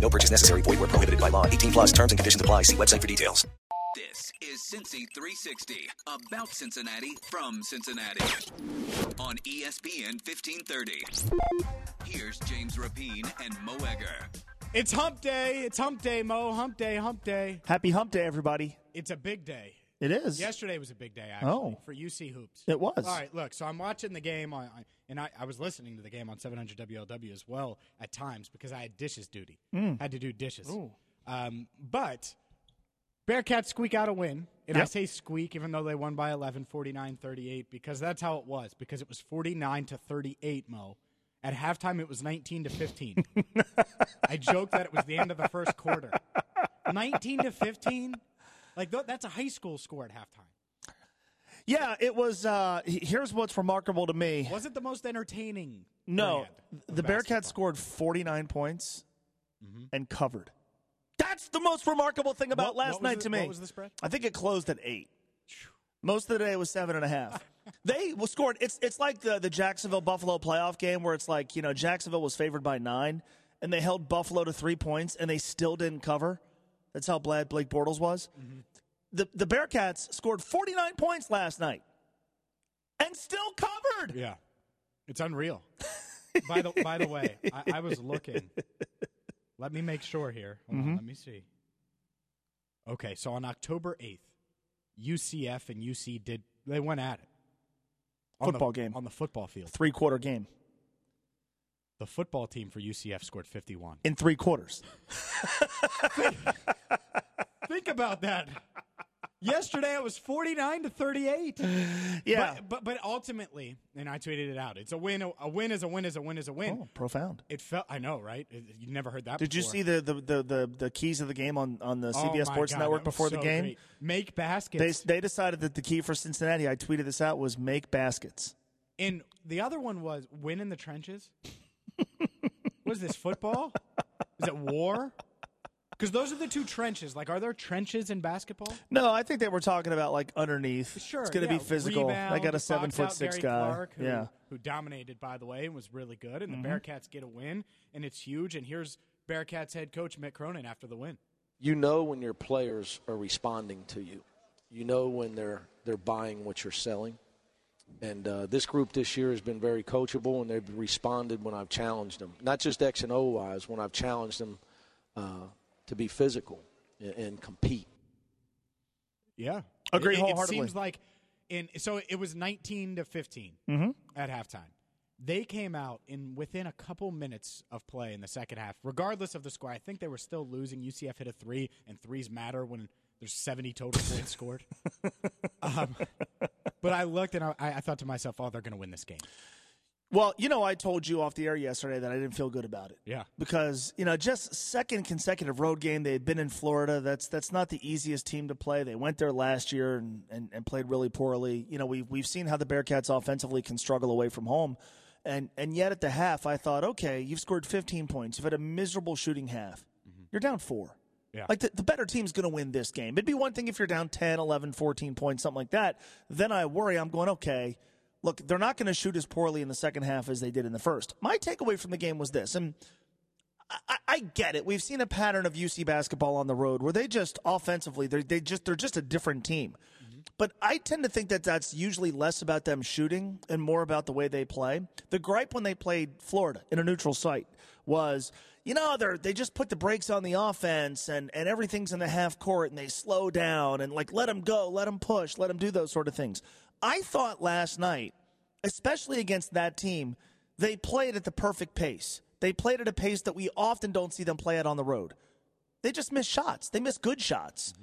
No purchase necessary. Void where prohibited by law. 18 plus terms and conditions apply. See website for details. This is Cincy 360, about Cincinnati from Cincinnati. On ESPN 1530. Here's James Rapien and Mo Egger. It's hump day. It's hump day, Mo. Hump day, hump day. Happy hump day, everybody. It's a big day. It is. Yesterday was a big day, actually, Oh. for UC Hoops. It was. All right, look, so I'm watching the game, on, on- and I, I was listening to the game on 700 WLW as well at times because I had dishes duty. Had to do dishes. Um, but Bearcats squeak out a win. And I say squeak even though they won by 11, 49 38, because that's how it was, because it was 49 to 38, Mo. At halftime, it was 19 to 15. I joked that it was the end of the first quarter. 19 to 15? Like, th- that's a high school score at halftime. Yeah, it was. Uh, here's what's remarkable to me. Was it the most entertaining? No, the Bearcats scored 49 points and covered. That's the most remarkable thing about Mm-hmm. What- last what night the- to me. what was the spread? I think it closed at eight. Most of the day was seven and a half. they scored. It's it's like the the Jacksonville Buffalo playoff game where it's like you know Jacksonville was favored by nine and they held Buffalo to three points and they still didn't cover. That's how bad Blake Bortles was. Mm-hmm. The the Bearcats scored 49 points last night and still covered. Yeah. It's unreal. by the by the way, I, I was looking. Let me make sure here. Mm-hmm. on, let me see. Okay, so on October eighth, UCF and UC did they went at it. On the- Football game. on the football field. Three quarter game The football team for UCF scored fifty one. in three quarters. Think about that. Yesterday it was forty nine to thirty eight. Yeah. But, but but ultimately, and I tweeted it out. It's a win. A win is a win. Is a win. Is a win. Oh, profound. It felt. I know, right? It- you never heard that. Did you see the, the, the, the, the keys of the game on, on the Oh CBS my Sports God, Network was before the game? great. Make They, baskets. they decided that the key for Cincinnati, I tweeted this out, was make baskets. and the other one was win in the trenches. what is this football? Is it war? Because those are the two trenches. Like, are there trenches in basketball? No, I think they were talking about like underneath. Sure, It's going to yeah. be physical. Rebound, they got a seven foot six Gary guy. Clark, who, yeah. Mm-hmm. who dominated by the way and was really good. And the Bearcats get a win, and it's huge. And here's Bearcats head coach Mick Cronin after the win. you know when your players are responding to you. You know when they're they're buying what you're selling. And uh, this group this year has been very coachable, and they've responded when I've challenged them. Not just X and O wise, when I've challenged them uh, to be physical and, and compete. Yeah, Agree It- it, seems like in so it was 19 to 15 Mm-hmm. at halftime. They came out in within a couple minutes of play in the second half, regardless of the score. I think they were still losing. UCF hit a three, and threes matter when there's 70 total points scored. Um, but I looked and I, I thought to myself, "Oh, they're going to win this game." Well, you know, I told you off the air yesterday that I didn't feel good about it. Yeah. Because, you know, just second consecutive road game. They had been in Florida. That's that's not the easiest team to play. They went there last year and, and, and played really poorly. You know, we've we've seen how the Bearcats offensively can struggle away from home. And and yet at the half I thought, okay, you've scored fifteen points. You've had a miserable shooting half. Mm-hmm. You're down four. Yeah. Like the, the better team's going to win this game. It'd be one thing if you're down 10, 11, 14 points, something like that. Then I worry. I'm going, okay, look, they're not going to shoot as poorly in the second half as they did in the first. My takeaway from the game was this, and I, I get it. We've seen a pattern of UC basketball on the road where they just offensively, they're, they just, they're just a different team. Mm-hmm. But I tend to think that that's usually less about them shooting and more about the way they play. The gripe when they played Florida in a neutral site was, you know, they they just put the brakes on the offense and, and everything's in the half court and they slow down and like let them go, let them push, let them do those sort of things. I thought last night, especially against that team, they played at the perfect pace. They played at a pace that we often don't see them play at on the road. They just miss shots. They miss good shots.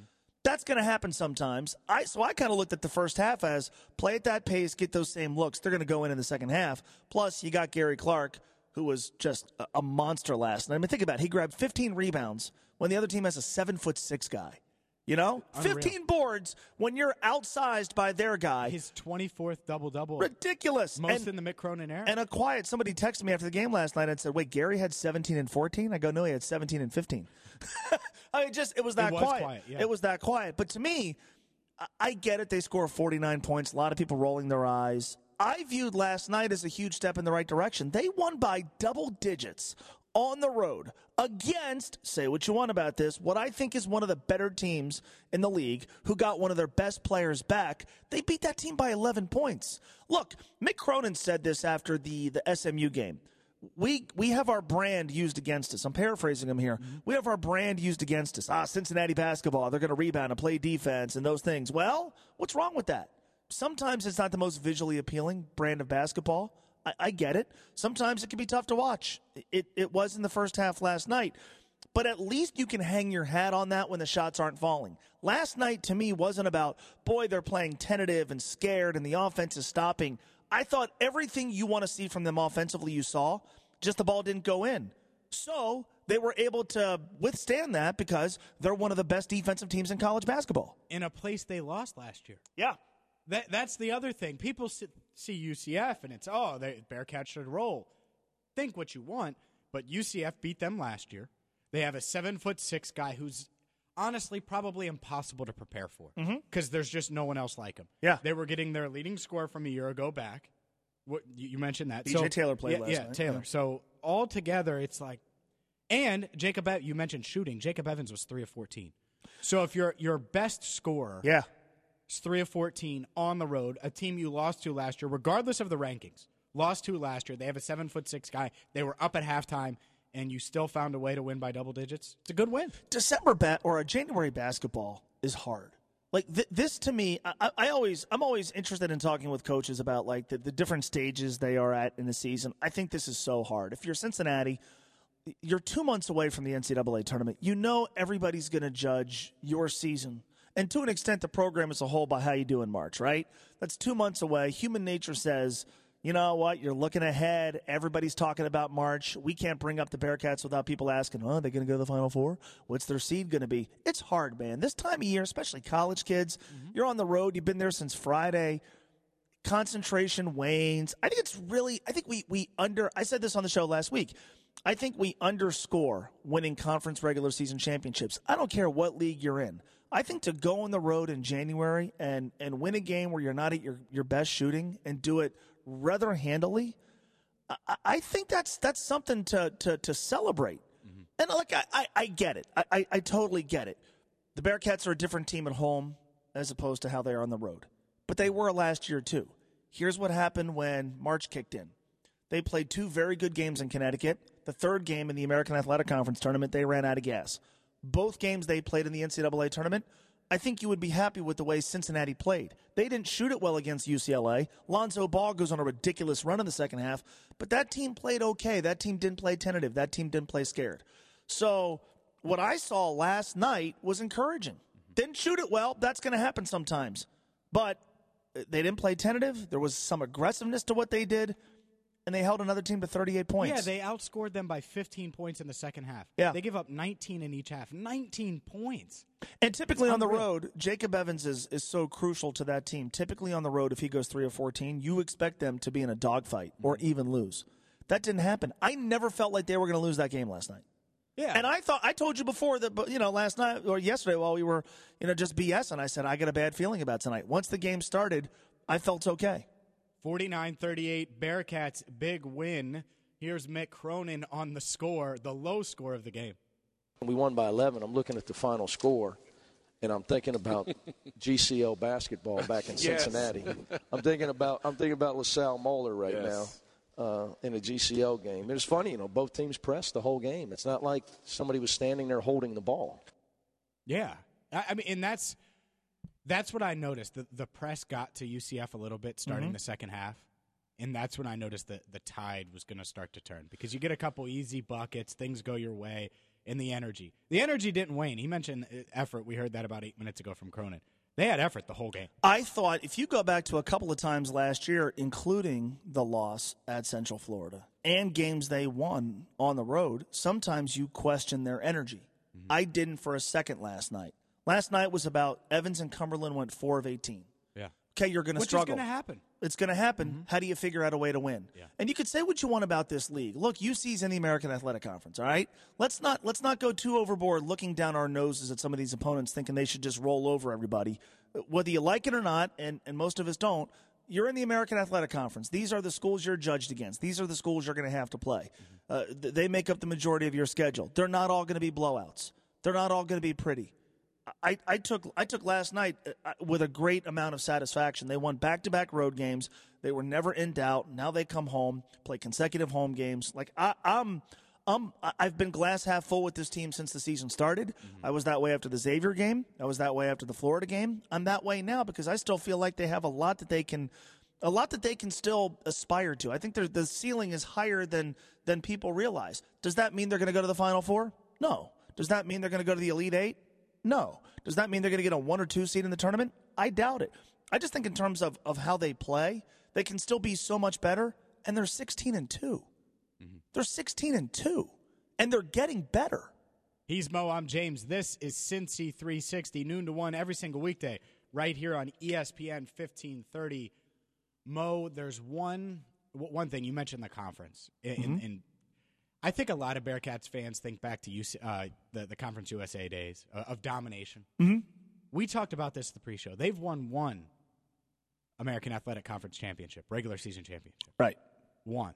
That's going to happen sometimes. I so I kind of looked at the first half as play at that pace, get those same looks. They're going to go in in the second half. Plus, you got Gary Clark, who was just a, a monster last night. I mean, think about it. He grabbed 15 rebounds when the other team has a seven foot six guy. You know, Unreal. 15 boards when you're outsized by their guy. His 24th double double. Ridiculous. Most and, in the Mick Cronin era. and a quiet. Somebody texted me after the game last night and said, "Wait, Gary had 17 and 14." I go, "No, he had 17 and 15." I mean, just it was that was quiet. quiet, yeah. It was that quiet. But to me, I get it. They score 49 points. A lot of people rolling their eyes. I viewed last night as a huge step in the right direction. They won by double digits on the road against, say what you want about this, what I think is one of the better teams in the league who got one of their best players back. They beat that team by 11 points. Look, Mick Cronin said this after the, the SMU game. We we have our brand used against us. I'm paraphrasing him here. We have our brand used against us. Ah, Cincinnati basketball. They're going to rebound and play defense and those things. Well, what's wrong with that? Sometimes it's not the most visually appealing brand of basketball. I, I get it. Sometimes it can be tough to watch. It it was in the first half last night. But at least you can hang your hat on that when the shots aren't falling. Last night to me wasn't about, boy, they're playing tentative and scared and the offense is stopping. I thought everything you want to see from them offensively you saw, just the ball didn't go in. So they were able to withstand that because they're one of the best defensive teams in college basketball. in a place they lost last year. Yeah. That that's the other thing. People see, UCF and it's oh, they, Bearcats should roll. Think what you want, but UCF beat them last year. They have a seven foot six guy who's honestly probably impossible to prepare for mm-hmm. because there's just no one else like him. Yeah. they were getting their leading score from a year ago back. What you mentioned that BJ Taylor played yeah, last yeah, night. Taylor. Yeah. So all together, it's like, and Jacob. You mentioned shooting. Jacob Evans was three of fourteen. So if your your best scorer Yeah. It's three of 14 on the road, a team you lost to last year, regardless of the rankings. Lost to last year. They have a seven foot six guy. They were up at halftime, and you still found a way to win by double digits. It's a good win. December bat or a January basketball is hard. Like th- this to me, I, I- I always I'm always interested in talking with coaches about like the, the different stages they are at in the season. I think this is so hard. If you're Cincinnati, you're two months away from the NCAA tournament. You know everybody's going to judge your season, and to an extent, the program as a whole by how you do in March. Right? That's two months away. Human nature says. You know what? You're looking ahead. Everybody's talking about March. We can't bring up the Bearcats without people asking, oh, are they going to go to the Final Four? What's their seed going to be? It's hard, man. This time of year, especially college kids, mm-hmm. you're on the road. You've been there since Friday concentration wanes. I think it's really I think we we under I said this on the show last week. I think we underscore winning conference regular season championships. I don't care what league you're in. I think to go on the road in January and and win a game where you're not at your, your best shooting and do it rather handily, I, I think that's that's something to to, to celebrate. Mm-hmm. And look, I, I, I get it. I, I, I totally get it. The Bearcats are a different team at home as opposed to how they are on the road. But they were last year too. Here's what happened when March kicked in. They played two very good games in Connecticut. The third game in the American Athletic Conference tournament, they ran out of gas. Both games they played in the NCAA tournament, I think you would be happy with the way Cincinnati played. They didn't shoot it well against UCLA. Lonzo Ball goes on a ridiculous run in the second half, but that team played okay. That team didn't play tentative. That team didn't play scared. So what I saw last night was encouraging. Didn't shoot it well. That's going to happen sometimes. But uh, they didn't play tentative. There was some aggressiveness to what they did, and they held another team to 38 points. Yeah, they outscored them by 15 points in the second half. Yeah. They give up 19 in each half. 19 points. And typically on the road, Jacob Evans is, is so crucial to that team. Typically on the road, if he goes 3 or 14, you expect them to be in a dogfight or Mm-hmm. even lose. That didn't happen. I never felt like they were going to lose that game last night. Yeah. And I thought I told you before that, you know, last night or yesterday while we were, you know, just BS and I said I got a bad feeling about tonight. Once the game started, I felt okay. 49 38, Bearcats, big win. Here's Mick Cronin on the score, the low score of the game. We won by 11. I'm looking at the final score, and I'm thinking about GCL basketball back in Cincinnati. I'm thinking about I'm thinking about LaSalle Moeller right now uh, in a GCL game. It was funny, you know, both teams pressed the whole game. It's not like somebody was standing there holding the ball. Yeah, I, I mean, and that's that's what I noticed. The the press got to UCF a little bit starting the second half, and that's when I noticed that the tide was going to start to turn because you get a couple easy buckets, things go your way, and the energy. The energy didn't wane. He mentioned uh, effort. We heard that about eight minutes ago from Cronin. They had effort the whole game. I thought if you go back to a couple of times last year, including the loss at Central Florida and games they won on the road, sometimes you question their energy. I didn't for a second last night. Last night was about Evans and Cumberland went four of 18. Yeah. Okay, you're going to Which struggle. is going to happen. It's going to happen. How do you figure out a way to win? Yeah. And you could say what you want about this league. Look, UC's in the American Athletic Conference. All right, let's not let's not go too overboard, looking down our noses at some of these opponents, thinking they should just roll over everybody. Whether you like it or not, and and most of us don't. You're in the American Athletic Conference. These are the schools you're judged against. These are the schools you're going to have to play. Uh, th- they make up the majority of your schedule. They're not all going to be blowouts. They're not all going to be pretty. I, I took I took last night uh, with a great amount of satisfaction. They won back to back road games. They were never in doubt. Now they come home, play consecutive home games. Like I, I'm. Um, I've been glass half full with this team since the season started. I was that way after the Xavier game. I was that way after the Florida game. I'm that way now because I still feel like they have a lot that they can, a lot that they can still aspire to. I think the ceiling is higher than than people realize. Does that mean they're going to go to the Final Four? No. Does that mean they're going to go to the Elite Eight? No. Does that mean they're going to get a one or two seed in the tournament? I doubt it. I just think in terms of, of how they play, they can still be so much better, and they're 16 and 2. Mm-hmm. They're 16 and 2, and they're getting better. He's Mo. I'm James. This is Cincy 360, noon to one every single weekday, right here on ESPN 1530. Mo, there's one one thing you mentioned the conference, and, and- and I think a lot of Bearcats fans think back to UC, uh, the the Conference USA days uh, of domination. Mm-hmm. We talked about this at the pre-show. They've won one American Athletic Conference championship, regular season championship. Right. One.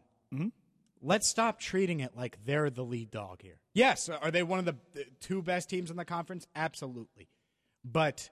Let's stop treating it like they're the lead dog here. Yes, are they one of the the two best teams in the conference? Absolutely. But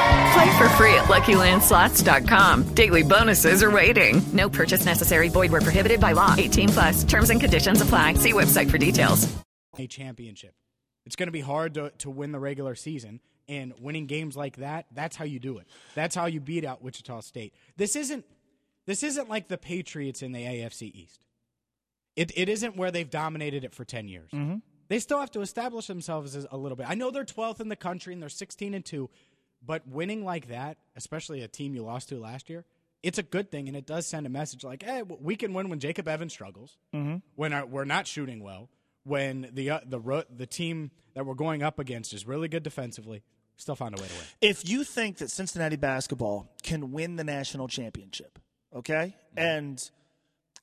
Play for free at LuckyLandSlots.com. Daily bonuses are waiting. No purchase necessary. Void where prohibited by law. 18 plus. Terms and conditions apply. See website for details. a championship. It's going to be hard to, to win the regular season, and winning games like that, that's how you do it. That's how you beat out Wichita State. This isn't this isn't like the Patriots in the AFC East. It it isn't where they've dominated it for 10 years. Mm-hmm. They still have to establish themselves a little bit. I know they're 12th in the country and they're 16 and 2, but winning like that, especially a team you lost to last year, it's a good thing and it does send a message like, "Hey, we can win when Jacob Evans struggles." when our, we're not shooting well, when the uh, the ro- the team that we're going up against is really good defensively, still find a way to win. If you think that Cincinnati basketball can win the national championship, okay, and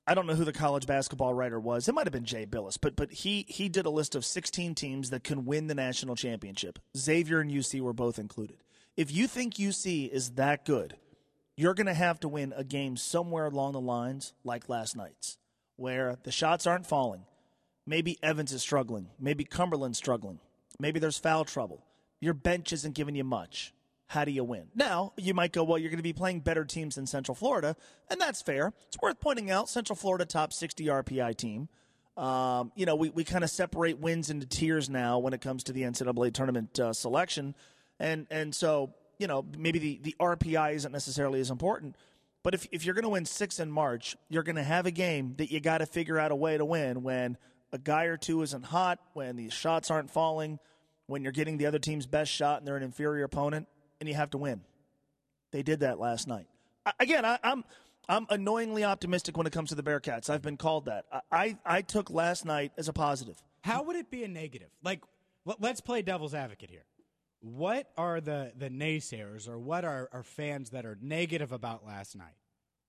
I don't know who the college basketball writer was. It might have been Jay Bilas, but but he he did a list of 16 teams that can win the national championship. Xavier and UC were both included. If you think UC is that good, you're going to have to win a game somewhere along the lines like last night's, where the shots aren't falling. Maybe Evans is struggling. Maybe Cumberland's struggling. Maybe there's foul trouble. Your bench isn't giving you much. How do you win? Now, you might go, well, you're going to be playing better teams than Central Florida, and that's fair. It's worth pointing out Central Florida top 60 RPI team. Um, you know, we, we kind of separate wins into tiers now when it comes to the NCAA tournament uh, selection. And, and so, you know, maybe the, the RPI isn't necessarily as important. But if, if you're going to win six in March, you're going to have a game that you got to figure out a way to win when a guy or two isn't hot, when the shots aren't falling, when you're getting the other team's best shot and they're an inferior opponent, and you have to win. They did that last night. I, again, I, I'm I'm annoyingly optimistic when it comes to the Bearcats. I've been called that. I, I, I took last night as a positive. How would it be a negative? Like, let- let's play devil's advocate here. What are the the naysayers or what are, are fans that are negative about last night?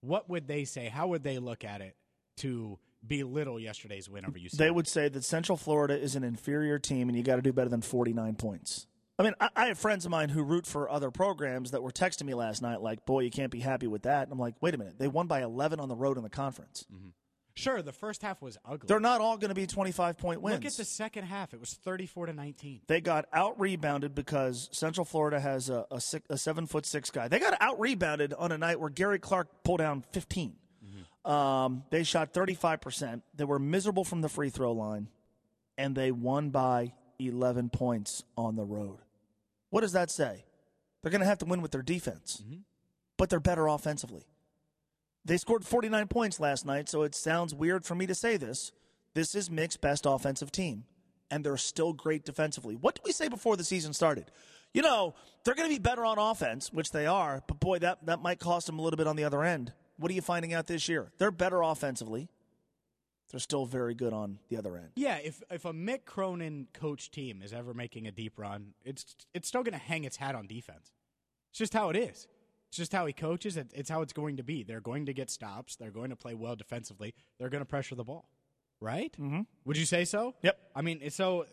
What would they say? How would they look at it to belittle yesterday's win over UC? They would say that Central Florida is an inferior team and you got to do better than 49 points. I mean, I, I have friends of mine who root for other programs that were texting me last night, like, boy, you can't be happy with that. And I'm like, wait a minute. They won by 11 on the road in the conference. Mm-hmm. Sure, the first half was ugly. They're not all going to be 25 point wins. Look at the second half; it was thirty-four to nineteen. They got out rebounded because Central Florida has a, a, six, a seven foot six guy. They got out rebounded on a night where Gary Clark pulled down 15. Um, they shot 35%. They were miserable from the free throw line, and they won by 11 points on the road. What does that say? They're going to have to win with their defense, but they're better offensively. They scored 49 points last night, so it sounds weird for me to say this. This is Mick's best offensive team, and they're still great defensively. What did we say before the season started? You know, they're going to be better on offense, which they are, but boy, that, that might cost them a little bit on the other end. What are you finding out this year? They're better offensively. They're still very good on the other end. Yeah, if if a Mick Cronin coach team is ever making a deep run, it's it's still going to hang its hat on defense. It's just how it is. It's just how he coaches. It, it's how it's going to be. They're going to get stops. They're going to play well defensively. They're going to pressure the ball. Right? Mm-hmm. Would you say so? Yep. I mean, so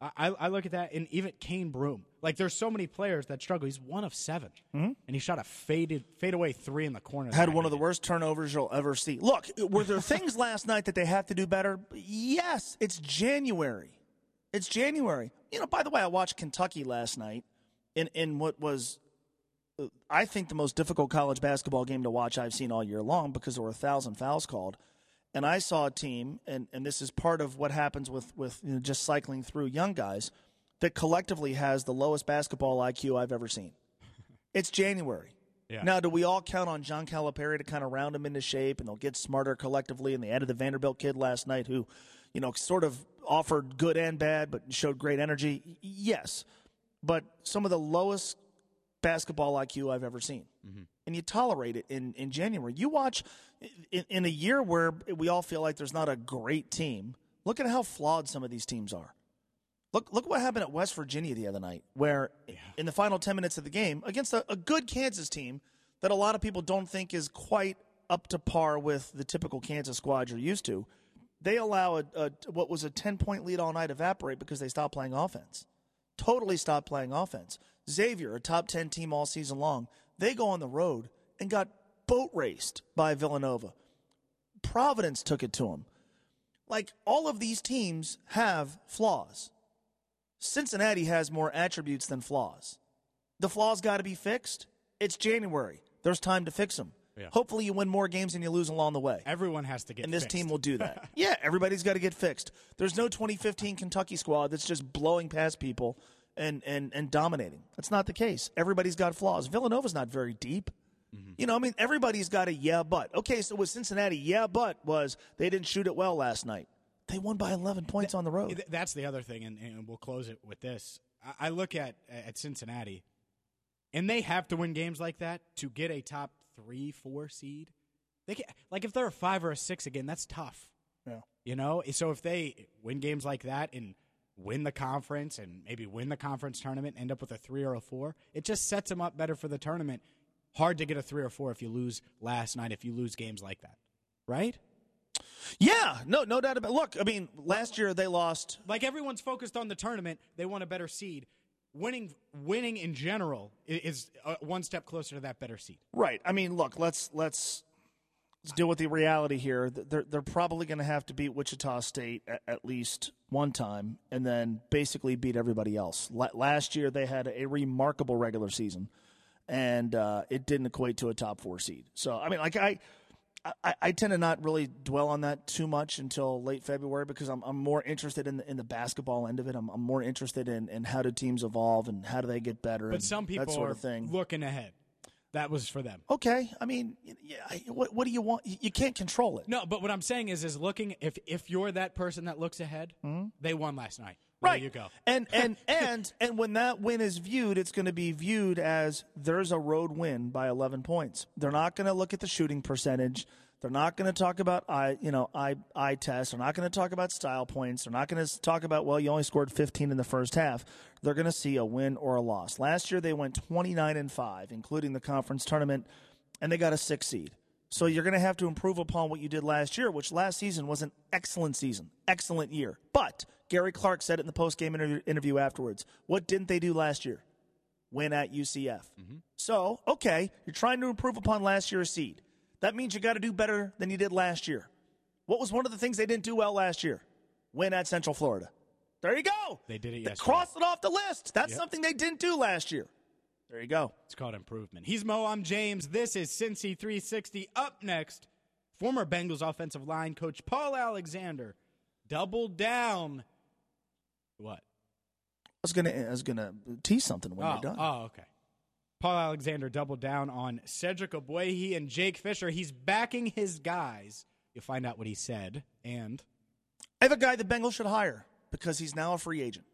I, I look at that, and even Cane Broome. Like, there's so many players that struggle. He's one of 7 Mhm. and he shot a faded fade away three in the corner. Had one of the worst turnovers you'll ever see. Look, were there things last night that they have to do better? Yes, it's January. It's January. You know, by the way, I watched Kentucky last night in, in what was, I think, the most difficult college basketball game to watch I've seen all year long because there were a thousand fouls called. And I saw a team, and, and this is part of what happens with, with you know, just cycling through young guys, that collectively has the lowest basketball IQ I've ever seen. It's January. Yeah. Now, do we all count on John Calipari to kind of round them into shape and they'll get smarter collectively? And they added the Vanderbilt kid last night who, you know, sort of offered good and bad, but showed great energy. Yes. But some of the lowest basketball IQ I've ever seen. Mm-hmm. And you tolerate it in, in January. You watch in, in a year where we all feel like there's not a great team. Look at how flawed some of these teams are. Look, look what happened at West Virginia the other night, where in the final 10 minutes of the game, against a, a good Kansas team that a lot of people don't think is quite up to par with the typical Kansas squad you're used to, they allow a, a, what was a 10 point lead all night evaporate because they stopped playing offense. Totally stopped playing offense. Xavier, a top 10 team all season long, they go on the road and got boat raced by Villanova. Providence took it to them. Like all of these teams have flaws. Cincinnati has more attributes than flaws. The flaws got to be fixed. It's January. There's time to fix them. Yeah. Hopefully, you win more games than you lose along the way. Everyone has to get And this fixed. team will do that. yeah, everybody's got to get fixed. There's no 2015 Kentucky squad that's just blowing past people and, and, and dominating. That's not the case. Everybody's got flaws. Villanova's not very deep. Mm-hmm. You know, I mean, everybody's got a yeah, but. Okay, so with Cincinnati, yeah, but was they didn't shoot it well last night. They won by 11 points on the road. That's the other thing, and, and we'll close it with this. I, I look at at Cincinnati, and they have to win games like that to get a top three, four seed. They can, like if they're a five or a six again, that's tough. Yeah. You know, so if they win games like that and win the conference and maybe win the conference tournament, end up with a three or a four, it just sets them up better for the tournament. Hard to get a three or four if you lose last night, if you lose games like that, right? Yeah, no, no doubt about. Look, I mean, last year they lost. Like everyone's focused on the tournament, they want a better seed. Winning, winning in general is uh, one step closer to that better seed. Right. I mean, look, let's let's let's deal with the reality here. They're they're probably going to have to beat Wichita State at, at least one time, and then basically beat everybody else. La- last year they had a remarkable regular season, and uh, it didn't equate to a top four seed. So I mean, like I. I, I tend to not really dwell on that too much until late February because I'm, I'm more interested in the, in the basketball end of it. I'm, I'm more interested in, in how do teams evolve and how do they get better. But and some people that sort are of thing. looking ahead. That was for them. Okay, I mean, yeah, what, what do you want? You you can't control it. No, but what I'm saying is, is looking if if you're that person that looks ahead, mm-hmm. they won last night. Right. There you go. And and and and when that win is viewed, it's going to be viewed as there's a road win by 11 points. They're not going to look at the shooting percentage. They're not going to talk about eye, you know, eye eye test. They're not going to talk about style points. They're not going to talk about well, you only scored 15 in the first half. They're going to see a win or a loss. Last year they went 29 and 5, including the conference tournament, and they got a 6 seed. So you're going to have to improve upon what you did last year, which last season was an excellent season, excellent year. But Gary Clark said it in the post-game interview, interview afterwards. What didn't they do last year? Win at UCF. Mm-hmm. So, okay, you're trying to improve upon last year's seed. That means you got to do better than you did last year. What was one of the things they didn't do well last year? Win at Central Florida. There you go. They did it They yesterday. crossed it off the list. That's Yep. something they didn't do last year. There you go. It's called improvement. He's Mo. I'm James. This is Cincy 360. Up next, former Bengals offensive line coach Paul Alexander. Double down. What? I was gonna I was gonna tease something when oh, you're done. oh, okay. Paul Alexander doubled down on Cedric Ogbuehi and Jake Fisher. He's backing his guys. You'll find out what he said. And I have a guy the Bengals should hire because he's now a free agent.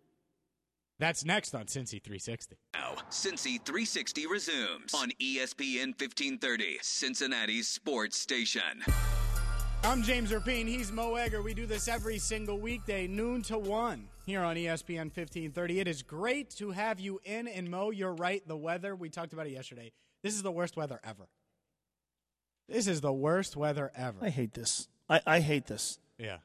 that's next on Cincy 360. Now, Cincy 360 resumes on ESPN 1530, Cincinnati's sports station. I'm James Rapien. He's Mo Egger. We do this every single weekday, noon to 1, here on ESPN 1530. It is great to have you in. And Mo, you're right. The weather, we talked about it yesterday. This is the worst weather ever. This is the worst weather ever. I hate this. I, I hate this. Yeah.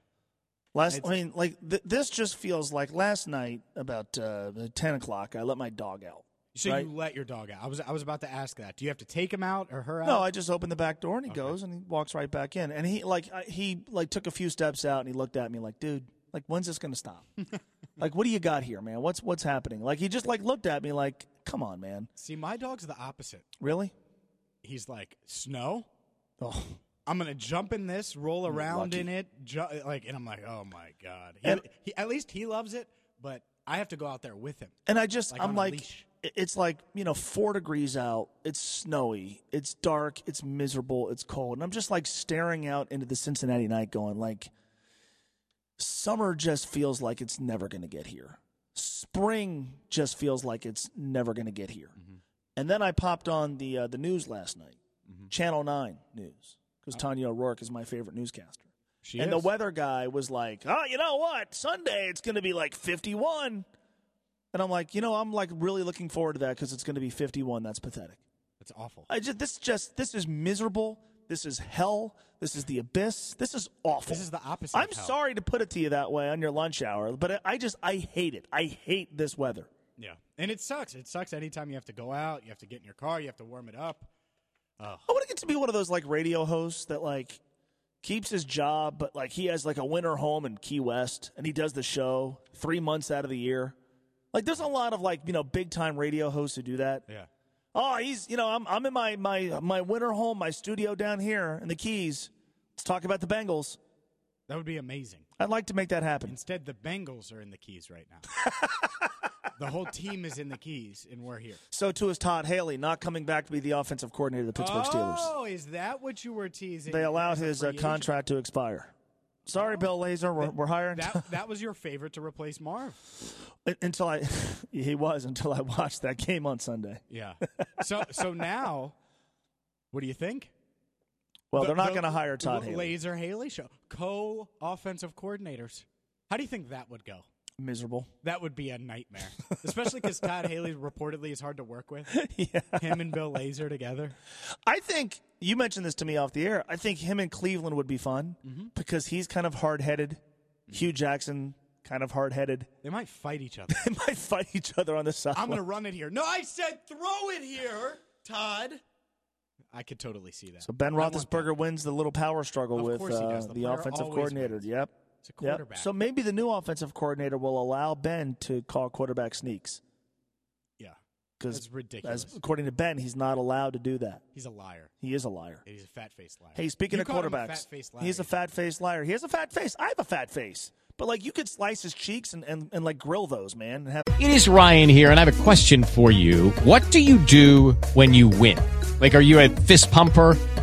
Last, It's- I mean, like th- this just feels like last night about uh, ten o'clock. I let my dog out. So right? you let your dog out. I was I was about to ask that. Do you have to take him out or her out? No, I just open the back door and he goes and he walks right back in. And he like I, he like took a few steps out and he looked at me like, dude, like when's this gonna stop? like what do you got here, man? What's what's happening? Like he just like looked at me like, come on, man. See, my dog's the opposite. Really? He's like, snow? Oh. I'm gonna jump in this, roll around lucky. in it, ju- like, and I'm like, oh my god. He, And- he, at least he loves it, but I have to go out there with him. And I just, Like I'm like, it's like, you know, four degrees out. It's snowy. It's dark. It's miserable. It's cold. And I'm just like staring out into the Cincinnati night going, like, summer just feels like it's never going to get here. Spring just feels like it's never going to get here. Mm-hmm. And then I popped on the uh, the news last night, Channel 9 News, because Tanya O'Rourke is my favorite newscaster. Oh. She and is. the weather guy was like, "Oh, you know what? Sunday it's going to be like 51." And I'm like, "You know, I'm like really looking forward to that because it's going to be 51. That's pathetic. It's awful. I just this just this is miserable. This is hell. This is the abyss. This is awful. This is the opposite. I'm sorry to put it to you that way on your lunch hour, but I- I just I hate it. I hate this weather. Yeah, and it sucks. It sucks anytime you have to go out. You have to get in your car. You have to warm it up. Oh, I want to get to be one of those like radio hosts that like keeps his job, but like he has like a winter home in Key West and he does the show three months out of the year. Like there's a lot of like you know big time radio hosts who do that. yeah. Oh, he's you know I'm I'm in my my my winter home, my studio down here in the Keys. Let's talk about the Bengals. That would be amazing. I'd like to make that happen. Instead, the Bengals are in the Keys right now. the whole team is in the Keys, and we're here. So too is Todd Haley not coming back to be the offensive coordinator of the Pittsburgh Steelers. Oh, is that what you were teasing? They allowed his uh, contract to expire. Sorry, Bill Lazor, we're, we're hiring. That that was your favorite to replace Marv. until I, he was until I watched that game on Sunday. Yeah. So so now, what do you think? Well, The- they're not the going to hire Todd Haley. Lazor Haley show co-offensive coordinators. How do you think that would go? Miserable. That would be a nightmare, especially because Todd Haley reportedly is hard to work with. yeah. Him and Bill Lazor together. I think you mentioned this to me off the air. I think him and Cleveland would be fun Mm-hmm. because he's kind of hard headed. Hue Jackson, kind of hard headed. They might fight each other. They might fight each other on the side. I'm going to run it here. No, I said throw it here, Todd. I could totally see that. So Ben I want that. Roethlisberger wins the little power struggle Of with uh. The the, offensive coordinator. wins. Yep. It's a Yep. quarterback. So maybe the new offensive coordinator will allow Ben to call quarterback sneaks Yeah. because, That's ridiculous. according to Ben, he's not allowed to do that. He's a liar. He is a liar. He's a fat-faced liar. Hey, speaking You of called him a quarterbacks, fat-faced liar. he's a fat faced liar. He has a fat face. I have a fat face. But like you could slice his cheeks and, and, and like grill those, man. And have, It is Ryan here, and I have a question for you. What do you do when you win? Like, are you a fist pumper?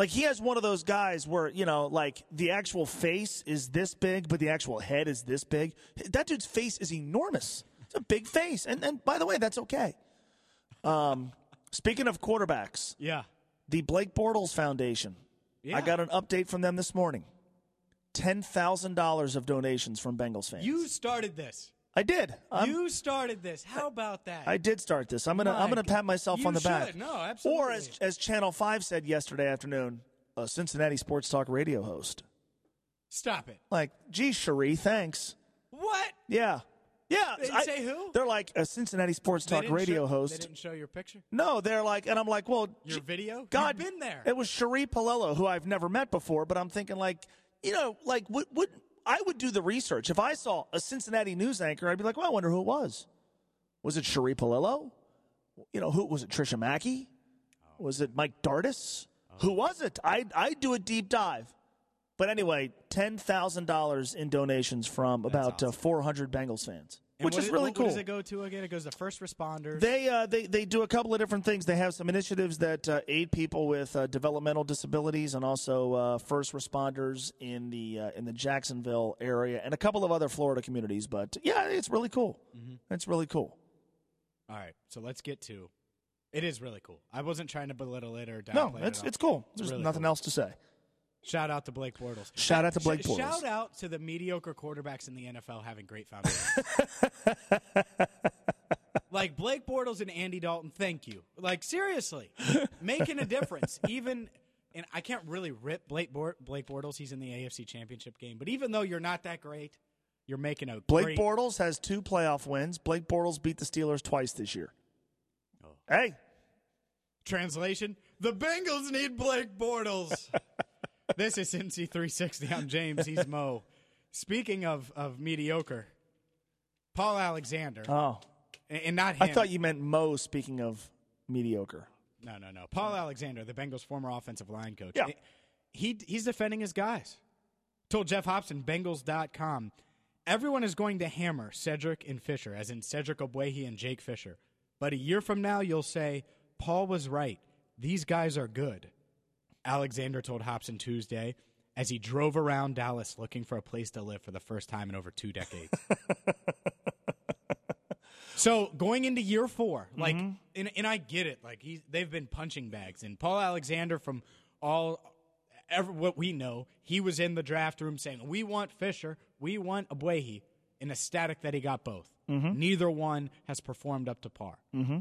Like he has one of those guys where you know, like the actual face is this big, but the actual head is this big. That dude's face is enormous. It's a big face, and and by the way, that's okay. Um, speaking of quarterbacks, Yeah. the Blake Bortles Foundation. Yeah. I got an update from them this morning. Ten thousand dollars of donations from Bengals fans. You started this. I did. I'm- you started this. How about that? I did start this. I'm gonna My I'm gonna pat myself on the should. back. No, absolutely. Or as as Channel Five said yesterday afternoon, a Cincinnati sports talk radio host. Stop it. Like, gee, Sheree, thanks. What? Yeah. Yeah, They I- say who. They're like a Cincinnati sports talk radio show- host. They didn't show your picture. No, they're like, and I'm like, well, Your video. God, You've been there. It was Sheree Paolello, who I've never met before, but I'm thinking like, you know, like would would I would do the research if I saw a Cincinnati news anchor, I'd be like, well, I wonder who it was. Was it Sheree Paolello? You know, who was it? Tricia Macke? Was it Mike Dardis? Who was it? I I do a deep dive. But anyway, ten thousand dollars in donations from about uh, 400 Bengals fans, And which is it- really cool. What does it go to again? It goes to first responders. They uh, they they do a couple of different things. They have some initiatives that uh, aid people with uh, developmental disabilities and also uh, first responders in the uh, in the Jacksonville area and a couple of other Florida communities. But yeah, it's really cool. Mm-hmm. It's really cool. All right, so let's get to. It is really cool. I wasn't trying to belittle it or downplay No, it's at all. it's cool. There's really nothing cool. else to say. Shout out to Blake Bortles. Shout out to Blake Bortles. Shout out to the mediocre quarterbacks in the NFL having great foundations. like Blake Bortles and Andy Dalton, thank you. Like seriously, making a difference. Even and I can't really rip Blake Bort- Blake Bortles. He's in the AFC Championship game, but even though you're not that great, you're making a Blake great, Bortles has two playoff wins. Blake Bortles beat the Steelers twice this year. Oh. Hey, Translation: The Bengals need Blake Bortles. this is Cincy 360. I'm James. He's Mo. Speaking of of mediocre, Paul Alexander. oh, and, and not him. I thought you meant Mo. Speaking of mediocre, No, no, no. Paul Alexander, the Bengals' former offensive line coach. Yeah. He he's defending his guys. Told Geoff Hobson, Bengals.com, everyone is going to hammer Cedric and Fisher, as in Cedric Ogbuehi and Jake Fisher. But a year from now, you'll say, Paul was right. These guys are good. Alexander told Hobson Tuesday as he drove around Dallas looking for a place to live for the first time in over two decades. So going into year four, like, and, and I get it, like he, they've been punching bags, and Paul Alexander, from all, ever, what we know, he was in the draft room saying, "We want Fisher, we want Ogbuehi," and ecstatic that he got both. Neither one has performed up to par. Mm-hmm.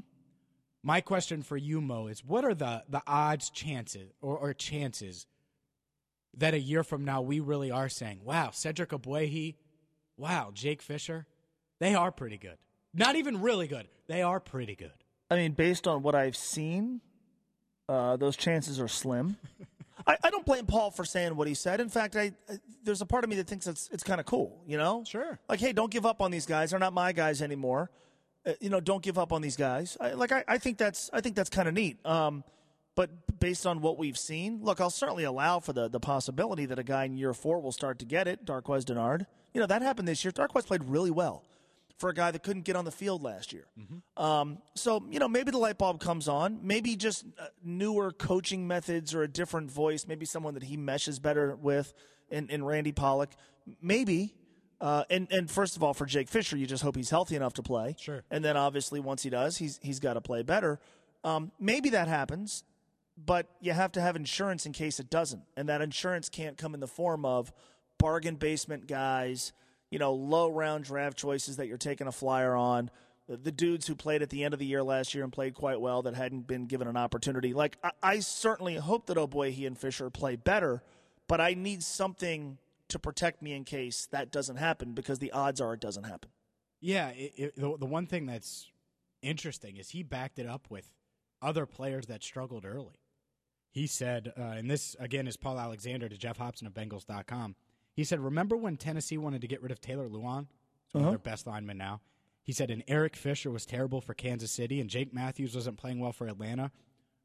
My question for you, Mo, is what are the the odds, chances, or, or chances that a year from now we really are saying, "Wow, Cedric Ogbuehi, wow, Jake Fisher, they are pretty good." Not even really good. They are pretty good. I mean, based on what I've seen, uh, those chances are slim. I, I don't blame Paul for saying what he said. In fact, I, I there's a part of me that thinks it's it's kind of cool. You know, Sure. Like, hey, don't give up on these guys. They're not my guys anymore. Uh, you know, don't give up on these guys. I, like, I, I think that's I think that's kind of neat. Um, but based on what we've seen, look, I'll certainly allow for the the possibility that a guy in year four will start to get it. Darqueze Dennard. You know, that happened this year. Darqueze played really well for a guy that couldn't get on the field last year. Um, so, you know, maybe the light bulb comes on. Maybe just uh, newer coaching methods or a different voice. Maybe someone that he meshes better with in, in Randy Pollack. Maybe. Uh, and, and first of all, for Jake Fisher, you just hope he's healthy enough to play. Sure. And then obviously, once he does, he's, he's got to play better. Um, maybe that happens, but you have to have insurance in case it doesn't. And that insurance can't come in the form of bargain basement guys – you know, low round draft choices that you're taking a flyer on. The, the dudes who played at the end of the year last year and played quite well that hadn't been given an opportunity. Like, I, I certainly hope that Ogbuehi and Fisher play better, but I need something to protect me in case that doesn't happen because the odds are it doesn't happen. Yeah, it, it, the, the one thing that's interesting is he backed it up with other players that struggled early. He said, uh, and this again is Paul Alexander to Geoff Hobson of Bengals.com. He said, Remember when Tennessee wanted to get rid of Taylor Lewan? He's one Uh-huh. of their best linemen now. He said, and Eric Fisher was terrible for Kansas City, and Jake Matthews wasn't playing well for Atlanta.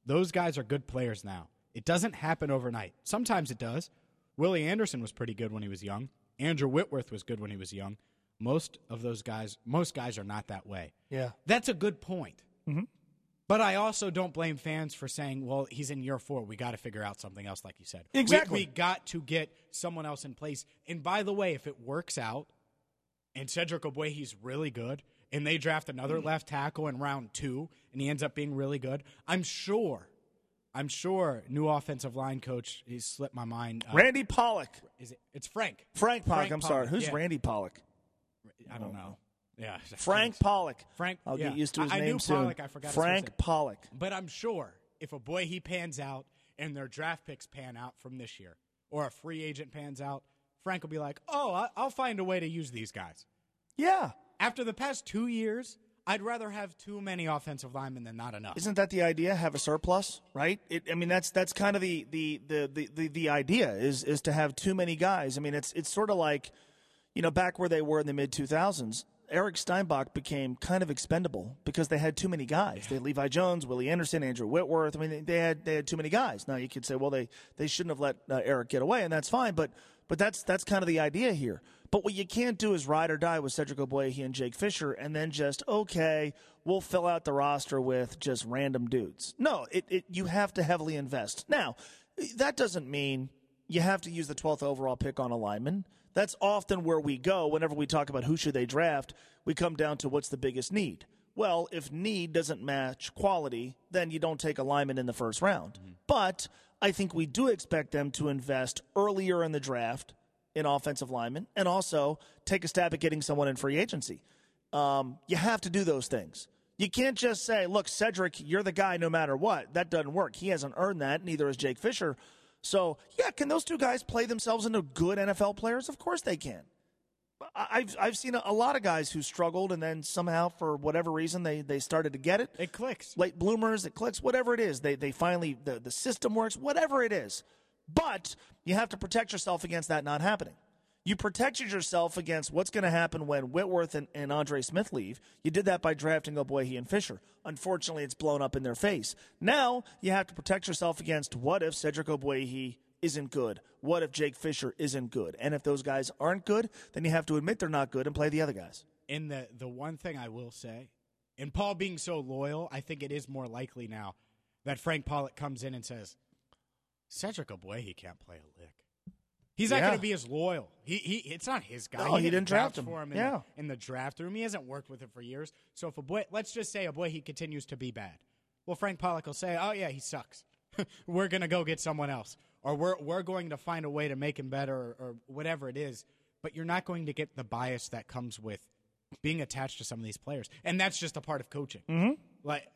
Those guys are good players now. It doesn't happen overnight. Sometimes it does. Willie Anderson was pretty good when he was young. Andrew Whitworth was good when he was young. Most of those guys, most guys are not that way. Yeah. That's a good point. Mhm. But I also don't blame fans for saying, well, he's in year four. We got to figure out something else, like you said. Exactly. We, got to get someone else in place. And by the way, if it works out and Cedric Ogbuehi's really good and they draft another Mm-hmm. left tackle in round two and he ends up being really good, I'm sure, I'm sure new offensive line coach, he slipped my mind. uh, Randy Pollack. Is it? It's Frank. Frank Pollack. Frank I'm sorry. Who's yeah. Randy Pollack? I don't know. Yeah. Frank Pollack. Frank. I'll yeah. get used to his I, I name knew soon. Pollack. I forgot. Frank. Pollack. But I'm sure if a boy he pans out and their draft picks pan out from this year, or a free agent pans out, Frank will be like, "Oh, I'll find a way to use these guys." Yeah. After the past two years, I'd rather have too many offensive linemen than not enough. Isn't that the idea? Have a surplus, right? It, I mean, that's that's kind of the the, the, the, the the idea is is to have too many guys. I mean, it's it's sort of like, you know, back where they were in the mid two thousands. Eric Steinbach became kind of expendable because they had too many guys. They had Levi Jones, Willie Anderson, Andrew Whitworth. I mean, they had they had too many guys. Now you could say, well, they they shouldn't have let uh, Eric get away, and that's fine. But but that's that's kind of the idea here. But what you can't do is ride or die with Cedric Ogbuehi and Jake Fisher, and then just okay, we'll fill out the roster with just random dudes. No, it, it you have to heavily invest. Now, that doesn't mean you have to use the 12th overall pick on a lineman. That's often where we go whenever we talk about who should they draft. We come down to what's the biggest need. Well, if need doesn't match quality, then you don't take a lineman in the first round. Mm-hmm. But I think we do expect them to invest earlier in the draft in offensive linemen and also take a stab at getting someone in free agency. Um, you have to do those things. You can't just say, look, Cedric, you're the guy no matter what. That doesn't work. He hasn't earned that, neither has Jake Fisher. So, yeah, can those two guys play themselves into good NFL players? Of course they can. I've I've seen a, a lot of guys who struggled and then somehow for whatever reason they, they started to get it. It clicks. Late bloomers, it clicks, whatever it is. They they finally the, the system works, whatever it is. But you have to protect yourself against that not happening. You protected yourself against what's going to happen when Whitworth and, and Andre Smith leave. You did that by drafting Ogbuehi and Fisher. Unfortunately, it's blown up in their face. Now you have to protect yourself against what if Cedric Ogbuehi isn't good? What if Jake Fisher isn't good? And if those guys aren't good, then you have to admit they're not good and play the other guys. In the the one thing I will say, and Paul being so loyal, I think it is more likely now that Frank Pollack comes in and says, Cedric Ogbuehi can't play a lick. He's not Yeah. going to be as loyal. He, he it's not his guy. No, he didn't draft him. for him in, Yeah. the, in the draft room. He hasn't worked with him for years. So if a boy, let's just say a boy he continues to be bad. Well, Frank Pollack will say, "Oh yeah, he sucks. we're going to go get someone else, or we're we're going to find a way to make him better, or, or whatever it is." But you're not going to get the bias that comes with being attached to some of these players, and that's just a part of coaching. Mm-hmm. Like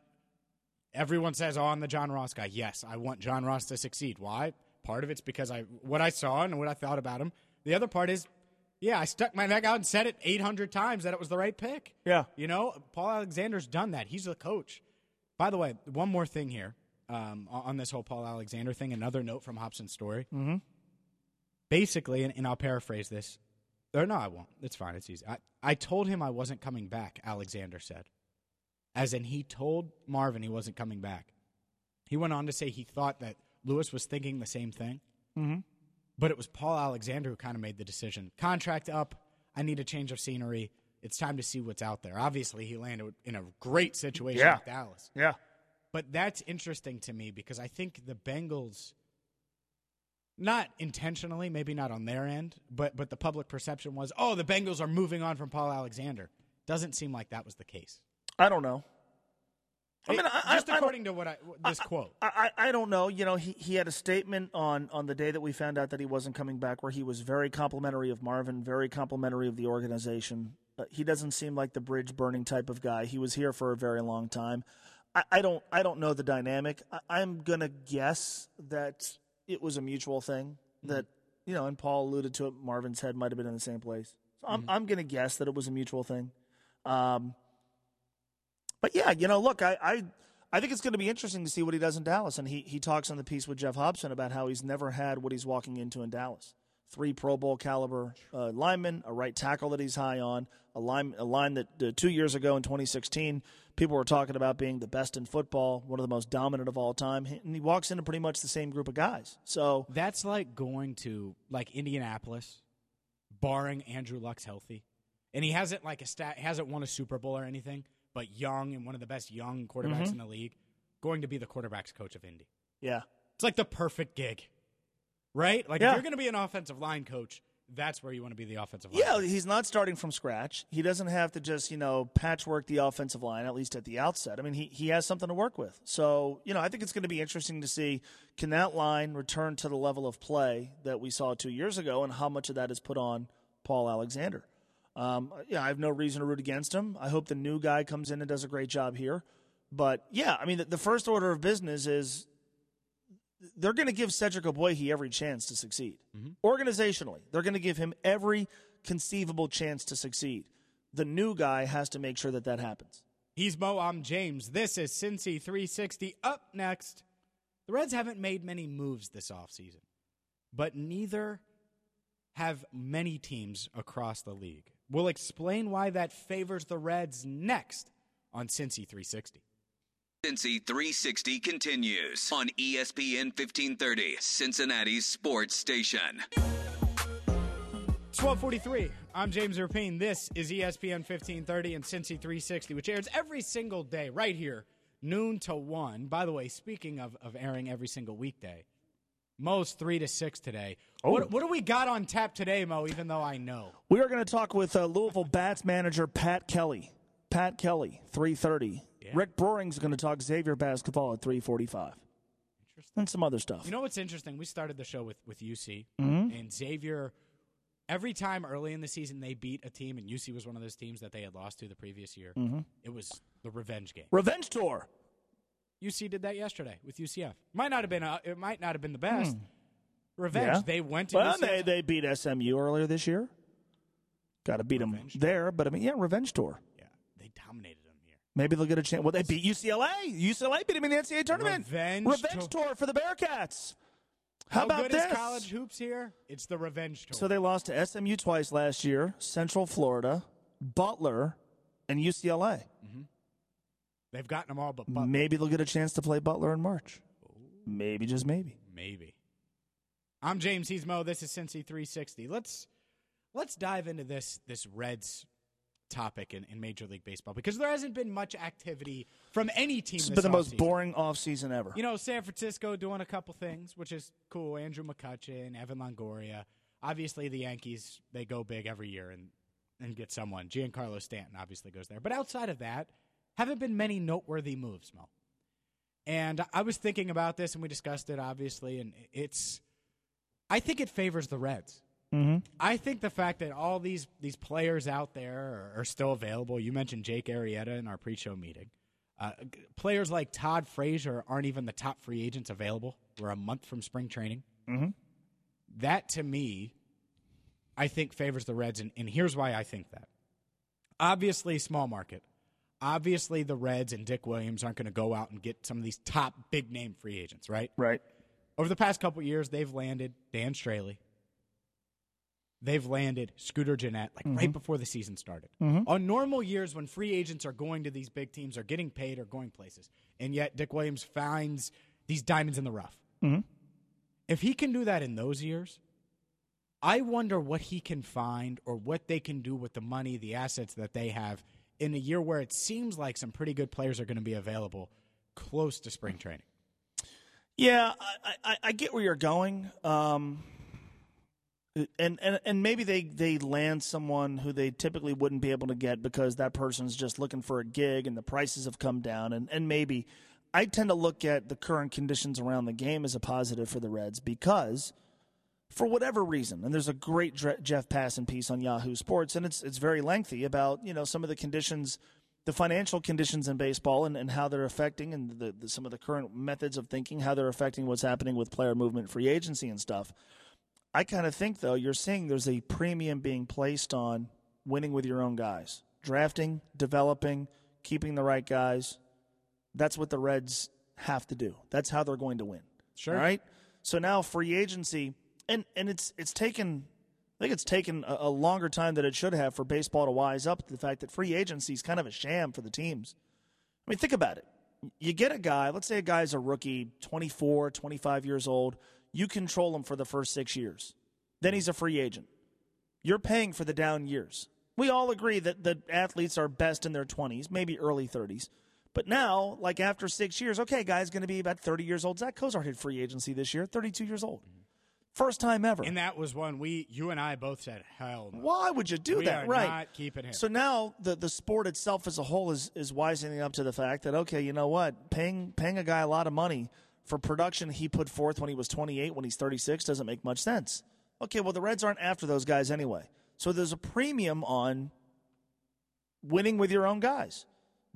everyone says, "Oh, I'm the John Ross guy." Yes, I want John Ross to succeed. Why? Part of it's because I what I saw and what I thought about him. The other part is, yeah, I stuck my neck out and said it 800 times that it was the right pick. Yeah. You know, Paul Alexander's done that. He's the coach. By the way, one more thing here um, on this whole Paul Alexander thing. Another note from Hobson's story. Mm-hmm. Basically, and, and I'll paraphrase this. Or no, I won't. It's fine. It's easy. I, I told him I wasn't coming back, Alexander said. As in, he told Marvin he wasn't coming back. He went on to say he thought that Lewis was thinking the same thing, Mm-hmm. but it was Paul Alexander who kind of made the decision. Contract up. I need a change of scenery. It's time to see what's out there. Obviously, he landed in a great situation Yeah. with Dallas. Yeah. But that's interesting to me because I think the Bengals, not intentionally, maybe not on their end, but but the public perception was, oh, the Bengals are moving on from Paul Alexander. Doesn't seem like that was the case. I don't know. I mean, I, just I, I according to what I this quote. I, I I don't know. You know, he, he had a statement on, on the day that we found out that he wasn't coming back where he was very complimentary of Marvin, very complimentary of the organization. Uh, he doesn't seem like the bridge burning type of guy. He was here for a very long time. I, I don't I don't know the dynamic. I, I'm gonna guess that it was a mutual thing. That you know, and Paul alluded to it. Marvin's head might have been in the same place. So I'm I'm gonna guess that it was a mutual thing. Um, but yeah, you know, look, I, I, I think it's going to be interesting to see what he does in Dallas. And he, he talks on the piece with Geoff Hobson about how he's never had what he's walking into in Dallas. Three Pro Bowl caliber uh, linemen, a right tackle that he's high on, a line, a line that uh, two years ago in 2016, people were talking about being the best in football, one of the most dominant of all time. And he walks into pretty much the same group of guys. So That's like going to like Indianapolis, barring Andrew Luck's healthy, and he hasn't like a stat hasn't won a Super Bowl or anything, but young and one of the best young quarterbacks Mhm. in the league, going to be the quarterbacks coach of Indy. yeah, It's like the perfect gig, right? Like Yeah. if you're going to be an offensive line coach, that's where you want to be the offensive line. Yeah, he's not starting from scratch. He doesn't have to just, you know, patchwork the offensive line, at least at the outset. I mean, he, he has something to work with. So, you know, I think it's going to be interesting to see can that line return to the level of play that we saw two years ago and how much of that is put on Paul Alexander. Um, yeah, I have no reason to root against him. I hope the new guy comes in and does a great job here. But yeah, I mean, the, the first order of business is they're going to give Cedric Ogbuehi every chance to succeed. Organizationally, they're going to give him every conceivable chance to succeed. the new guy has to make sure that that happens. He's Mo. I'm James. This is Cincy 360. Up next, the Reds haven't made many moves this offseason, but neither have many teams across the league. We'll explain why that favors the Reds next on Cincy 360. Cincy 360 continues on ESPN 1530, Cincinnati's sports station. 1243. I'm James Rapien. This is ESPN 1530 and Cincy 360, which airs every single day right here, noon to 1. By the way, speaking of, of airing every single weekday, Mo's 3 to 6 today. Oh. What, what do we got on tap today, Mo, even though I know? We are going to talk with uh, Louisville Bats manager Pat Kelly. Pat Kelly, 330. Rick Broering's going to talk Xavier basketball at 345. And some other stuff. You know what's interesting? We started the show with, with UC, Mhm. and Xavier, every time early in the season they beat a team, and UC was one of those teams that they had lost to the previous year, Mhm. it was the revenge game. Revenge tour. UC did that yesterday with UCF. Might not have been a, it might not have been the best. Hmm. Revenge. Yeah. They went to Well, UCF. they, they beat SMU earlier this year. Got to beat them there, but I mean, yeah, revenge tour. Yeah, they dominated them here. Maybe they'll get a chance. Well, they beat UCLA. UCLA beat them in the NCAA tournament. Revenge Revenge tour. tour for the Bearcats. How, How about good this? is college hoops here? It's the revenge tour. So they lost to SMU twice last year, Central Florida, Butler, and UCLA. They've gotten them all, but Butler. Maybe they'll get a chance to play Butler in March. Maybe, just maybe. Maybe. I'm James. He's Mo. This is Cincy 360. Let's let's dive into this this Reds topic in, in Major League Baseball because there hasn't been much activity from any team. It's been the most offseason. boring offseason ever. You know, San Francisco doing a couple things, which is cool. Andrew McCutchen, Evan Longoria. Obviously, the Yankees they go big every year and and get someone. Giancarlo Stanton obviously goes there, but outside of that, haven't been many noteworthy moves, Mo. And I was thinking about this, and we discussed it obviously, and it's. I think it favors the Reds. Mm-hmm. I think the fact that all these these players out there are, are still available. You mentioned Jake Arrieta in our pre-show meeting. Uh, players like Todd Frazier aren't even the top free agents available. We're a month from spring training. Mhm. That to me, I think favors the Reds, and, and here's why I think that. Obviously, small market. Obviously, the Reds and Dick Williams aren't going to go out and get some of these top big name free agents, right? Right. Over the past couple years, they've landed Dan Straily. They've landed Scooter Gennett like right Mhm. before the season started. Mhm. On normal years, when free agents are going to these big teams, are getting paid or going places, and yet Dick Williams finds these diamonds in the rough. Mhm. If he can do that in those years, I wonder what he can find or what they can do with the money, the assets that they have in a year where it seems like some pretty good players are going to be available close to spring training. Yeah, I, I, I get where you're going. Um, and, and and maybe they, they land someone who they typically wouldn't be able to get because that person's just looking for a gig and the prices have come down. And, and maybe I tend to look at the current conditions around the game as a positive for the Reds because for whatever reason, and there's a great Jeff Passan piece on Yahoo Sports, and it's it's very lengthy about you know some of the conditions, the financial conditions in baseball, and, and how they're affecting, and the, the, some of the current methods of thinking, how they're affecting what's happening with player movement, free agency, and stuff. I kind of think though you're seeing there's a premium being placed on winning with your own guys, drafting, developing, keeping the right guys. That's what the Reds have to do. That's how they're going to win. Sure. All right. So now free agency, and and it's it's taken. I think it's taken a, a longer time than it should have for baseball to wise up to the fact that free agency is kind of a sham for the teams. I mean, think about it. You get a guy, let's say a guy's a rookie, 24, 25 years old. You control him for the first six years. Then he's a free agent. You're paying for the down years. We all agree that the athletes are best in their 20s, maybe early 30s. But now, like after six years, okay, guy's going to be about 30 years old. Zack Cozart hit free agency this year, 32 years old. First time ever. And that was when we, you and I both said, hell no. Why would you do We that? right. not keeping him. So now the the sport itself as a whole is is wisening up to the fact that okay, you know what, paying paying a guy a lot of money for production he put forth when he was 28, when he's 36, doesn't make much sense. Okay, well the Reds aren't after those guys anyway. So there's a premium on winning with your own guys,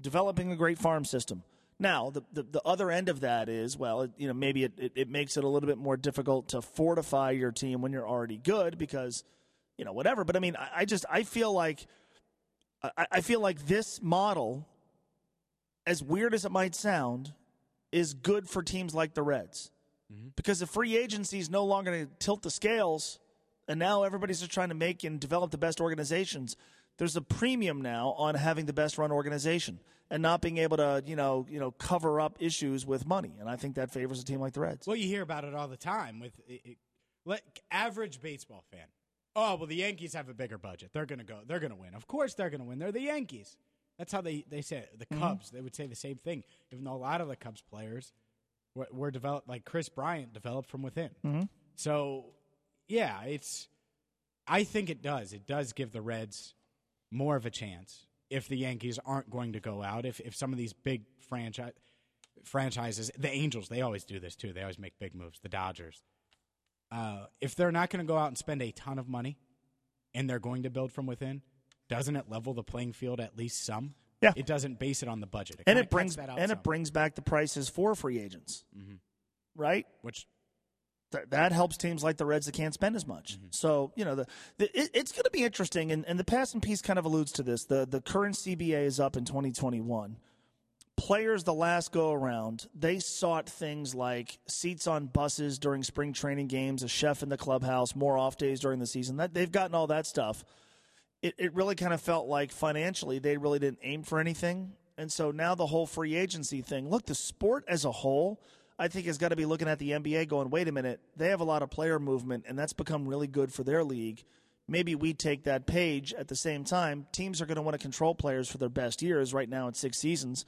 developing a great farm system. Now, the, the, the other end of that is, well, it, you know, maybe it, it, it makes it a little bit more difficult to fortify your team when you're already good because, you know, whatever. But I mean, I, I just, I feel like I, I feel like this model, as weird as it might sound, is good for teams like the Reds. Mm-hmm. Because the free agency is no longer going to tilt the scales, and now everybody's just trying to make and develop the best organizations, there's a premium now on having the best run organization and not being able to, you know, you know, cover up issues with money. And I think that favors a team like the Reds. Well, you hear about it all the time with it, it, like average baseball fan. Oh well, the Yankees have a bigger budget. They're gonna go. They're gonna win. Of course, they're gonna win. They're the Yankees. That's how they they say it. The Mhm. Cubs. They would say the same thing. Even though a lot of the Cubs players were, were developed, like Kris Bryant, developed from within. Mhm. So, yeah, it's. I think it does. It does give the Reds more of a chance if the Yankees aren't going to go out. If if some of these big franchise franchises, the Angels, they always do this too. They always make big moves. The Dodgers, uh, if they're not going to go out and spend a ton of money, and they're going to build from within, doesn't it level the playing field at least some? Yeah. It doesn't base it on the budget. It and it brings and some. it brings back the prices for free agents, Mhm. right? Which Th- that helps teams like the Reds that can't spend as much. Mm-hmm. So you know the, the it, it's going to be interesting, and, and the Passan piece kind of alludes to this. The the current CBA is up in 2021. Players the last go around, they sought things like seats on buses during spring training games, a chef in the clubhouse, more off days during the season. That they've gotten all that stuff. It it really kind of felt like financially they really didn't aim for anything, and so now the whole free agency thing. Look, the sport as a whole, I think has got to be looking at the NBA going, wait a minute, they have a lot of player movement, and that's become really good for their league. Maybe we take that page at the same time. Teams are going to want to control players for their best years right now in six seasons.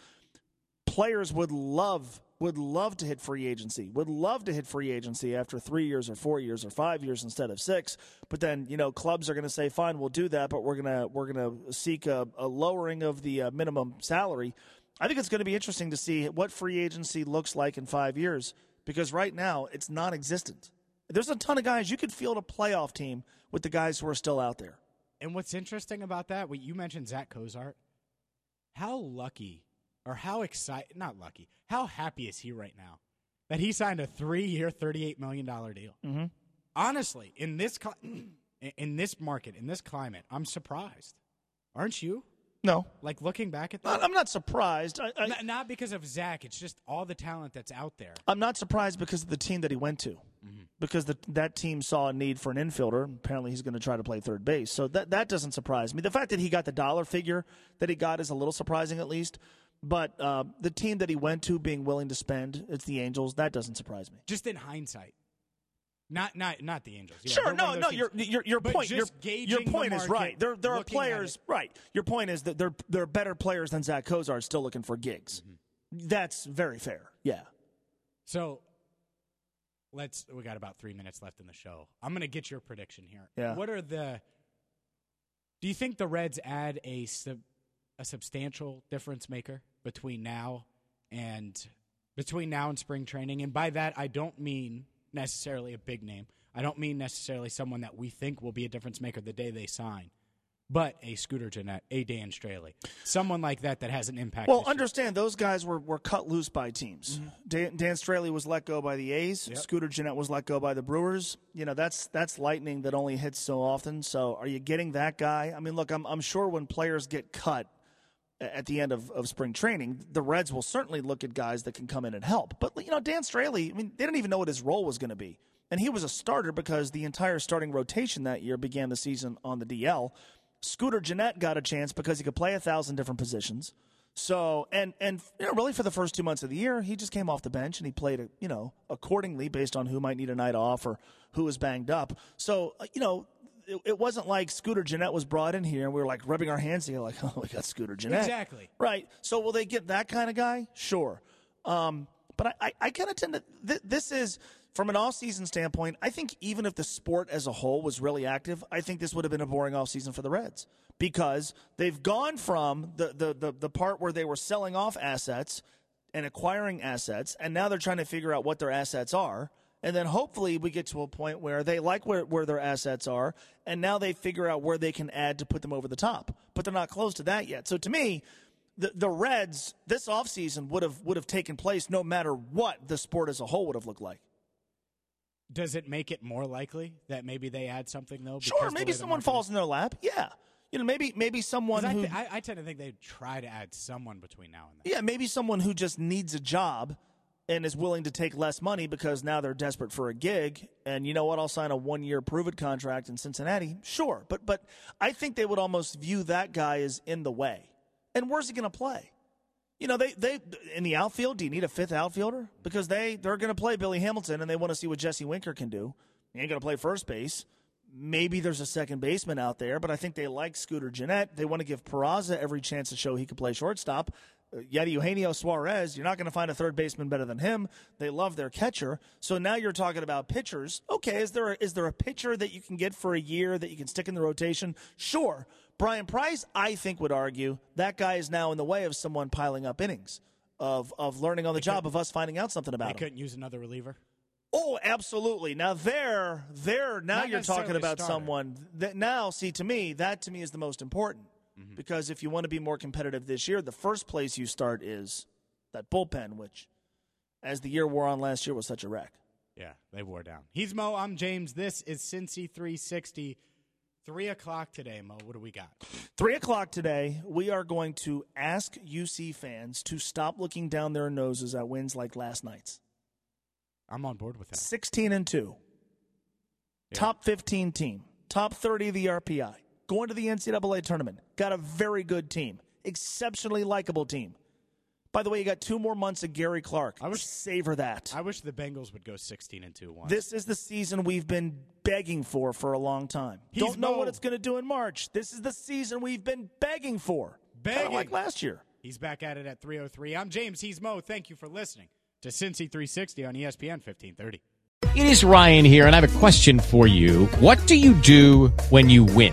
Players would love would love to hit free agency. Would love to hit free agency after 3 years or 4 years or 5 years instead of 6. But then, you know, clubs are going to say, "Fine, we'll do that, but we're going to we're going to seek a, a lowering of the uh, minimum salary." I think it's going to be interesting to see what free agency looks like in 5 years because right now it's non-existent. There's a ton of guys you could field a playoff team with the guys who are still out there. And what's interesting about that, what you mentioned Zack Cozart, how lucky or how excited, not lucky, how happy is he right now that he signed a three year, $38 million deal? Mm-hmm. Honestly, in this, in this market, in this climate, I'm surprised. Aren't you? No. Like looking back at that? I'm not surprised. I, I, N- not because of Zach, it's just all the talent that's out there. I'm not surprised because of the team that he went to. Because the, that team saw a need for an infielder. Apparently, he's going to try to play third base. So that that doesn't surprise me. The fact that he got the dollar figure that he got is a little surprising, at least. But uh, the team that he went to, being willing to spend, it's the Angels. That doesn't surprise me. Just in hindsight. Not not not the Angels. Yeah, sure, no, no. Your your your But point. Your, your point is right. There there are players. Right. Your point is that they're they're better players than Zack Cozart still looking for gigs. Mm-hmm. That's very fair. Yeah. So let's we got about three minutes left in the show. I'm gonna get your prediction here. Yeah. What are the do you think the Reds add a sub, a substantial difference maker between now and between now and spring training? And by that I don't mean necessarily a big name. I don't mean necessarily someone that we think will be a difference maker the day they sign. But a Scooter Gennett, a Dan Straily, someone like that that has an impact. Well, understand those guys were, were cut loose by teams. Dan, Dan Straily was let go by the A's. Mm-hmm. Yep. Scooter Gennett was let go by the Brewers. You know that's that's lightning that only hits so often. So are you getting that guy? I mean, look, I'm I'm sure when players get cut at the end of, of spring training, the Reds will certainly look at guys that can come in and help. But you know, Dan Straily, I mean, they didn't even know what his role was going to be, and he was a starter because the entire starting rotation that year began the season on the DL. Scooter Gennett got a chance because he could play a thousand different positions. So and and you know, really for the first two months of the year, he just came off the bench and he played you know accordingly based on who might need a night off or who was banged up. So uh, you know. It, it wasn't like Scooter Gennett was brought in here and we were like rubbing our hands together, like, oh, we got Scooter Gennett. Exactly. Right. So will they get that kind of guy? Sure. Um, but I, I, I kind of tend to. Th- this is from an off-season standpoint. I think even if the sport as a whole was really active, I think this would have been a boring off-season for the Reds because they've gone from the the the, the part where they were selling off assets and acquiring assets, and now they're trying to figure out what their assets are. And then hopefully we get to a point where they like where, where their assets are, and now they figure out where they can add to put them over the top. But they're not close to that yet. So to me, the, the Reds this offseason would have would have taken place no matter what the sport as a whole would have looked like. Does it make it more likely that maybe they add something though? Sure, maybe someone falls is? in their lap. Yeah. You know, maybe maybe someone I, who th- I, I tend to think they'd try to add someone between now and then. Yeah, maybe someone who just needs a job and is willing to take less money because now they're desperate for a gig. And you know what? I'll sign a one year prove it contract in Cincinnati. Sure. But but I think they would almost view that guy as in the way. And where's he gonna play? You know, they, they in the outfield, do you need a fifth outfielder? Because they, they're gonna play Billy Hamilton and they want to see what Jesse Winker can do. He ain't gonna play first base. Maybe there's a second baseman out there, but I think they like Scooter Gennett. They want to give Peraza every chance to show he can play shortstop. Yet Eugenio Suarez, you're not going to find a third baseman better than him. They love their catcher. So now you're talking about pitchers. Okay, is there a, is there a pitcher that you can get for a year that you can stick in the rotation? Sure. Bryan Price, I think, would argue that guy is now in the way of someone piling up innings, of of learning on the job, of us finding out something about They him. couldn't use another reliever. Oh, absolutely. Now there, there. Now Not you're talking about starter. someone that now. See, to me, that to me is the most important Mm-hmm. because if you want to be more competitive this year, the first place you start is that bullpen, which, as the year wore on last year, was such a wreck. Yeah, they wore down. He's Mo. I'm James. This is Cincy 360. Three o'clock today, Mo. What do we got? Three o'clock today, we are going to ask UC fans to stop looking down their noses at wins like last night's. I'm on board with that. 16 and 2. Top 15 team. Top 30 of the RPI. Going to the NCAA tournament. Got a very good team. Exceptionally likable team. By the way, you got two more months of Gary Clark. I wish savor that. I wish the Bengals would go 16 and 2 once. This is the season we've been begging for for a long time. He's Don't know Mo. what it's going to do in March. This is the season we've been begging for. Kinda Begging. like last year. He's back at it at 303. I'm James. He's Mo. Thank you for listening to Cincy 360 on E ESPN 1530. It is Ryan here, and I have a question for you. What do you do when you win?